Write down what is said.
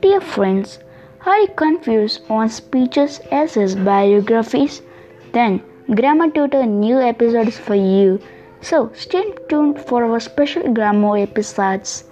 Dear friends, are you confused on speeches, essays, biographies? Then Grammar Tutor new episodes for you. So stay tuned for our special grammar episodes.